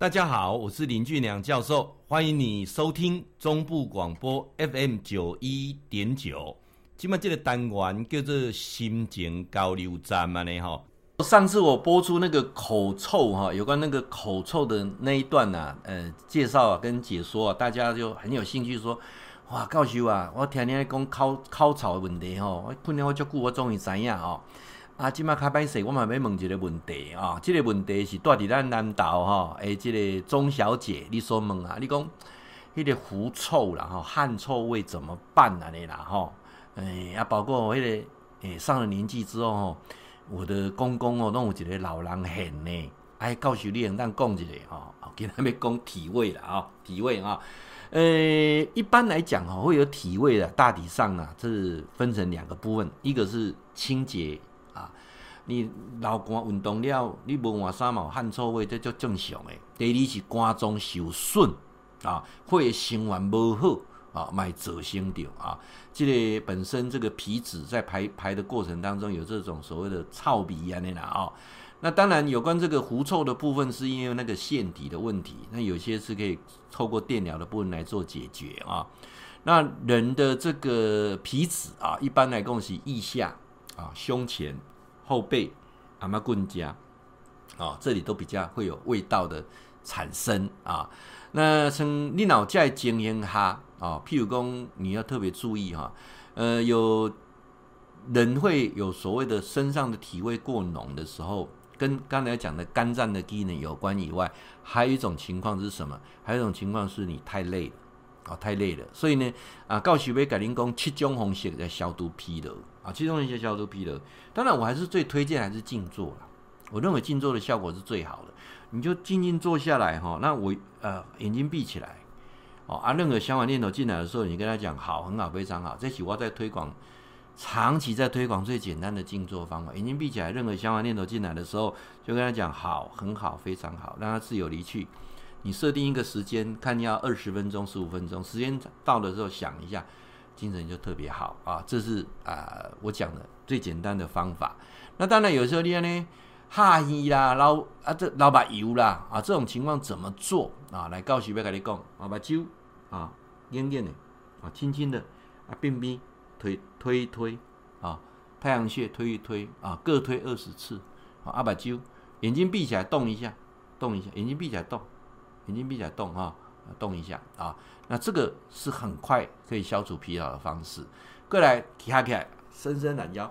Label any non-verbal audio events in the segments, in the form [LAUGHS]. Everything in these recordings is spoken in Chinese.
大家好，我是林俊良教授，欢迎你收听中部广播 FM 九一点九。今麦这个单元叫做心情交流站嘛呢哈。上次我播出那个口臭哈，有关那个口臭的那一段呐、啊，呃，介绍啊跟解说啊，大家就很有兴趣说，哇，教授啊，我听你讲口口臭的问题吼，我困了我足久，我终于知影吼。啊，即马较歹势，我嘛要问一个问题啊。即、这个问题是住伫咱南投吼，诶，即个钟小姐，你所问啊，你讲迄个狐臭啦，吼，汗臭味怎么办啊？你啦，吼，诶，啊，包括我迄个诶上了年纪之后吼，我的公公哦，拢有一个老人恨呢。哎，告诉你，咱讲一个吼，今日要讲体味啦，啊，体味啊，诶，一般来讲吼，会有体味的，大体上啊，这是分成两个部分，一个是清洁。你流汗运动了，你无换衫嘛，汗臭味，这足正常的。第二是肝脏受损啊，会生源无好啊，卖造成着啊。这个本身这个皮脂在排排的过程当中有这种所谓的臭味啊，那啦啊。那当然有关这个狐臭的部分，是因为那个腺体的问题。那有些是可以透过电疗的部分来做解决啊。那人的这个皮脂啊，一般来讲是腋下啊、胸前。后背、阿妈棍家，啊，这里都比较会有味道的产生啊。那从你脑在经营哈啊，譬如说你要特别注意哈，呃，有人会有所谓的身上的体味过浓的时候，跟刚才讲的肝脏的机能有关以外，还有一种情况是什么？还有一种情况是你太累了。啊，太累了，所以呢，啊，告诉要改您讲七种方式来消毒疲劳啊，其中一些消毒疲劳。当然，我还是最推荐还是静坐了。我认为静坐的效果是最好的。你就静静坐下来哈，那我呃眼睛闭起来，哦啊，任何想法念头进来的时候，你跟他讲好，很好，非常好。这起我在推广，长期在推广最简单的静坐方法。眼睛闭起来，任何想法念头进来的时候，就跟他讲好，很好，非常好，让他自由离去。你设定一个时间，看要二十分钟、十五分钟，时间到的时候想一下，精神就特别好啊！这是啊、呃，我讲的最简单的方法。那当然有时候你呢，哈气啦、流啊这老把油啦啊，这种情况怎么做啊？来告诉要跟你讲啊，把酒啊，严严的啊，轻轻的啊，边边推推一推啊，太阳穴推一推啊，各推二十次啊，把酒眼睛闭起来动一下，动一下，眼睛闭起来动。眼睛闭起来动哈，动一下啊，那这个是很快可以消除疲劳的方式。过来，起来起来，伸伸懒腰，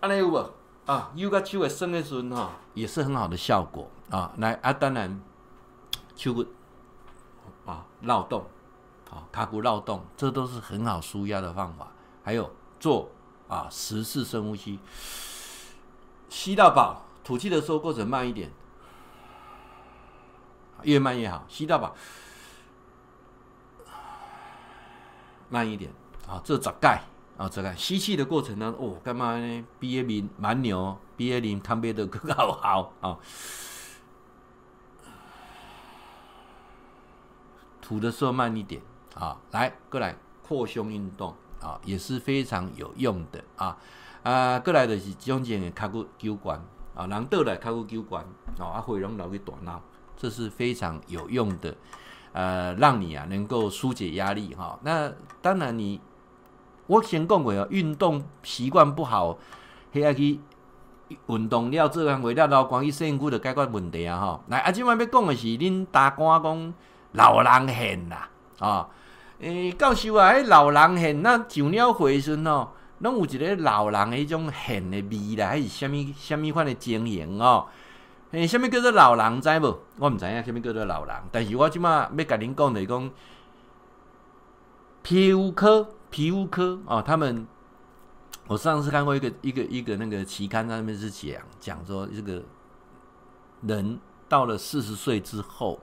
安尼有无啊？有个手会伸的时候哈，也是很好的效果啊。来啊，当然手骨啊绕动啊，卡骨绕动，这都是很好舒压的方法。还有做啊十次深呼吸，吸到饱，吐气的时候过程慢一点。越慢越好，吸到饱，慢一点啊！这咋盖啊？这盖吸气的过程呢？哦，干嘛呢？比尔林蛮牛，比尔林汤贝的更好好啊！吐的时候慢一点啊！来，过来扩胸运动啊，也是非常有用的啊！啊，过来的是中间的卡骨灸管啊，人倒来卡骨灸管啊，啊，会让老给断了。这是非常有用的，呃，让你啊能够疏解压力哈。那当然你，我先讲过哦，运动习惯不好，还要去运动了这样为了老关于身躯的解决问题啊哈。来，啊，今晚要讲的是恁大官讲老人恨啦啊，诶，教授啊，迄老人恨那上了岁数哦，拢有一个老人迄种恨的味啦，还是什么什么款的情形哦？诶，什么叫做老人知无？我唔知影什么叫做老人，但是我即马要甲恁讲的是讲皮肤科，皮肤科哦，他们我上次看过一个一个一个那个期刊上面是讲讲说，这个人到了四十岁之后，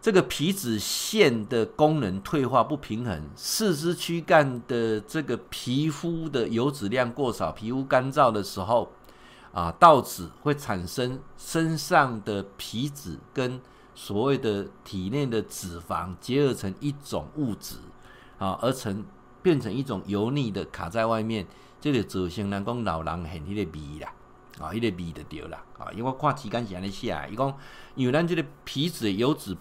这个皮脂腺的功能退化不平衡，四肢躯干的这个皮肤的油脂量过少，皮肤干燥的时候。啊，倒脂会产生身上的皮脂跟所谓的体内的脂肪结合成一种物质，啊，而成变成一种油腻的卡在外面，这个造成人讲老人很那个味啦，啊，迄、那个味就对了啊。因为我看期刊是安尼写，伊讲因为咱这个皮脂油脂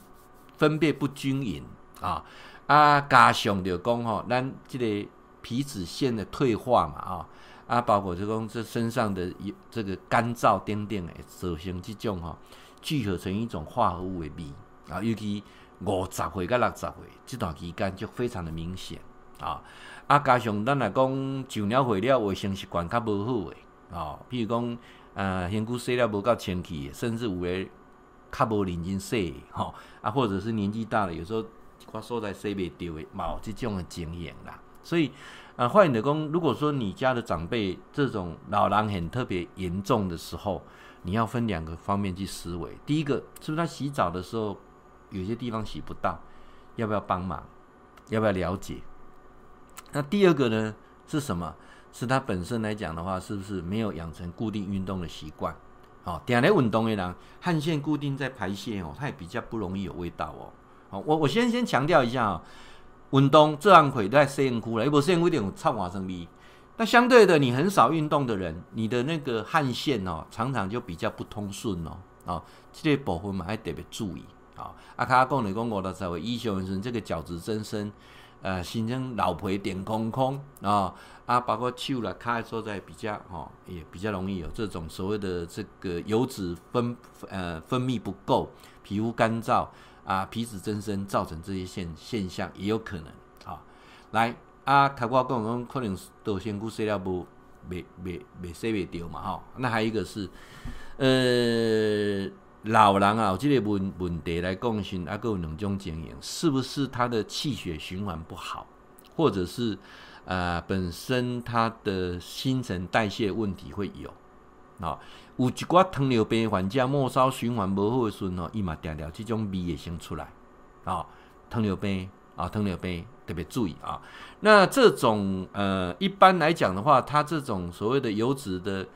分泌不均匀啊，啊加上就讲吼，咱这个皮脂腺的退化嘛啊，啊包括就讲这身上的这个干燥等等的，造成这种吼聚合成一种化合物的味啊，尤其五十岁到六十岁这段期间就非常的明显啊。啊，加上咱来讲上了岁了，卫生习惯较无好诶，哦，比如讲，呃，身躯洗了无够清气，甚至有诶较无认真洗，吼、啊，或者是年纪大了，有时候我所在洗袂掉诶，冇这种诶经验啦。所以，啊，换言之讲，如果说你家的长辈这种老狼很特别严重的时候，你要分两个方面去思维。第一个，是不是他洗澡的时候有些地方洗不到，要不要帮忙？要不要了解？那第二个呢，是什么？是他本身来讲的话，是不是没有养成固定运动的习惯？哦，点来稳动的人，汗腺固定在排泄哦，他也比较不容易有味道哦。好，我我先先强调一下啊，运动这样会在洗身躯了，一部洗身躯一定有臭汗生味。那相对的，你很少运动的人，你的那个汗腺哦，常常就比较不通顺哦。啊，这部分嘛，还特别注意啊。阿卡讲的讲我的所谓医学人这个角质增生。呃，形成老皮点空空啊、哦、啊，包括手了开所在比较、哦，也比较容易有这种所谓的这个油脂分呃分泌不够，皮肤干燥啊，皮脂增生造成这些现现象也有可能啊、来啊，开我讲讲可能都身躯洗了不，没没没洗未掉嘛哈、哦。那还有一个是呃。老人啊，这个问问题来讲，是啊，有两种经验，是不是他的气血循环不好，或者是呃本身他的新陈代谢问题会有啊？有一寡糖尿病患者末梢循环不好的时候，伊嘛定定这种味会先出来啊。糖尿病啊，糖尿病特别注意啊。那这种呃，一般来讲的话，它这种所谓的油脂的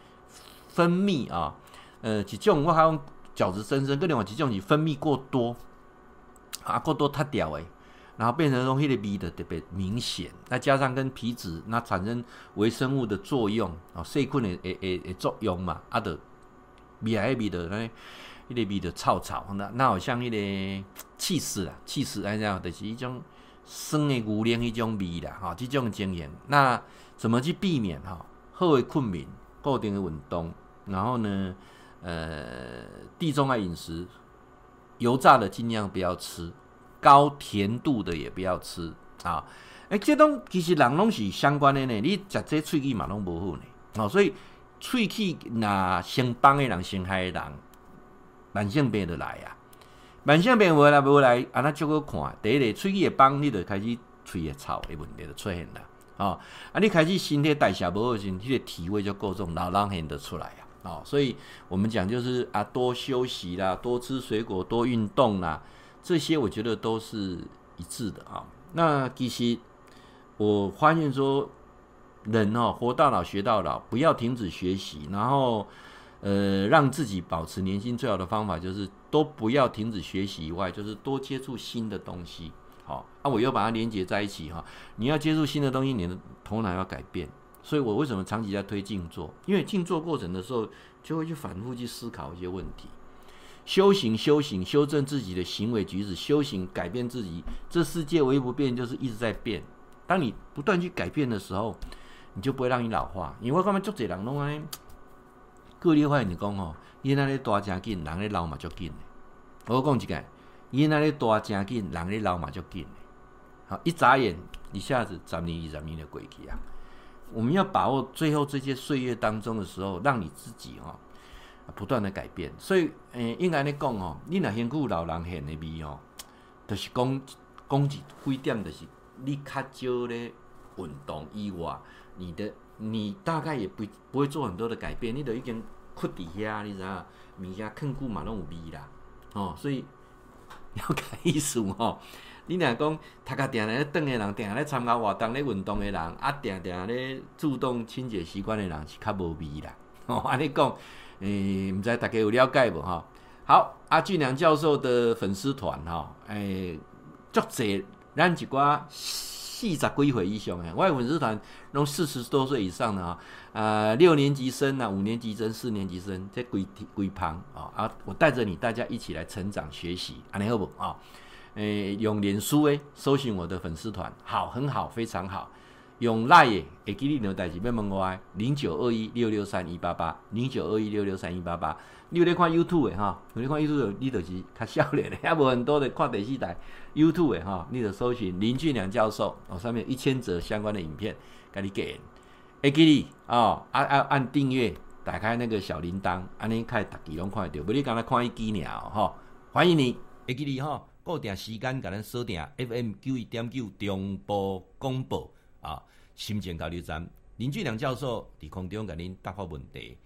分泌啊，呃，这种我还用。角质增生，跟另外几种是分泌过多啊，过多塌掉诶，然后变成东西的味的特别明显。再加上跟皮脂那产生微生物的作用啊，细菌的诶诶诶作用嘛，啊的味还味的那那个味的臭臭，那那好像那个气死啦，气死哎呀，就是一种生的牛奶一种味啦，哈，这种经验。那怎么去避免哈？好的困眠，固定的运动，然后呢？呃，地中海饮食，油炸的尽量不要吃，高甜度的也不要吃啊。哎、欸，这种其实人拢是相关的呢。你食这喙齿嘛拢无好呢。哦，所以喙齿那先帮的人、先害的人，慢性病就来啊。慢性病无来无来，啊那就个看。第一个喙齿会帮，你就开始喙会臭的问题就出现了。哦，啊你开始身体代谢无好时，你的体味就够重，老人现得出来啊。哦，所以我们讲就是啊，多休息啦，多吃水果，多运动啦，这些我觉得都是一致的啊。那其实我发现说，人哦，活到老学到老，不要停止学习，然后呃，让自己保持年轻最好的方法就是都不要停止学习以外，就是多接触新的东西。好，啊，我又把它连接在一起哈。你要接触新的东西，你的头脑要改变。所以我为什么长期在推静坐？因为静坐过程的时候，就会去反复去思考一些问题，修行、修行、修正自己的行为举止，修行改变自己。这世界唯一不变就是一直在变。当你不断去改变的时候，你就不会让你老化。因为我刚才做这人弄啊，个例化你讲哦，伊那里大正紧，人咧老嘛就紧。我讲一个，伊那里大正紧，人咧老嘛就紧。好，一眨眼，一下子十年、二十年的过去啊。我们要把握最后这些岁月当中的时候，让你自己哈、哦、不断的改变。所以，诶，应该来讲吼，你那辛苦老人现的味吼，[TSK] 就是讲讲几几点，就是你较少咧运动以外，你的你大概也不不会做很多的改变。你都已经困伫遐，你知影，物件啃久嘛拢有味啦，哦，所以 [LAUGHS] 了解意思吼。你若讲，读个定定咧转的人，定咧参加活动咧运动的人，啊，定定咧注重清洁习惯的人是较无味啦。[LAUGHS] 哦，安尼讲，诶、欸，毋知大家有了解无？哈，好，阿俊良教授的粉丝团，哈，诶，足侪咱一寡四十几岁以上诶，我的粉丝团拢四十多岁以上的啊，呃，六年级生啊，五年级生，四年级生，这规规旁啊啊，我带着你大家一起来成长学习，安尼好不啊？诶、用脸书诶，搜寻我的粉丝团，好，很好，非常好。用 Line 会记你两代志，要问我诶零九二一六六三一八八，零九二一六六三一八八。你有咧看 YouTube 诶哈？有咧看 YouTube，你就是较少年诶，[LAUGHS] 还无很多的看第四台 YouTube 诶哈，你就搜寻林俊良教授，哦，上面有一千则相关的影片，甲你给。会记你哦，按按按订阅，打开那个小铃铛，安尼开逐期拢看得到，不你刚才看一几鸟哈？欢迎你，会记你哈，固定时间甲咱锁定 FM 九一点九中部广播。啊，新店交流站林俊良教授伫空中甲您答复问题。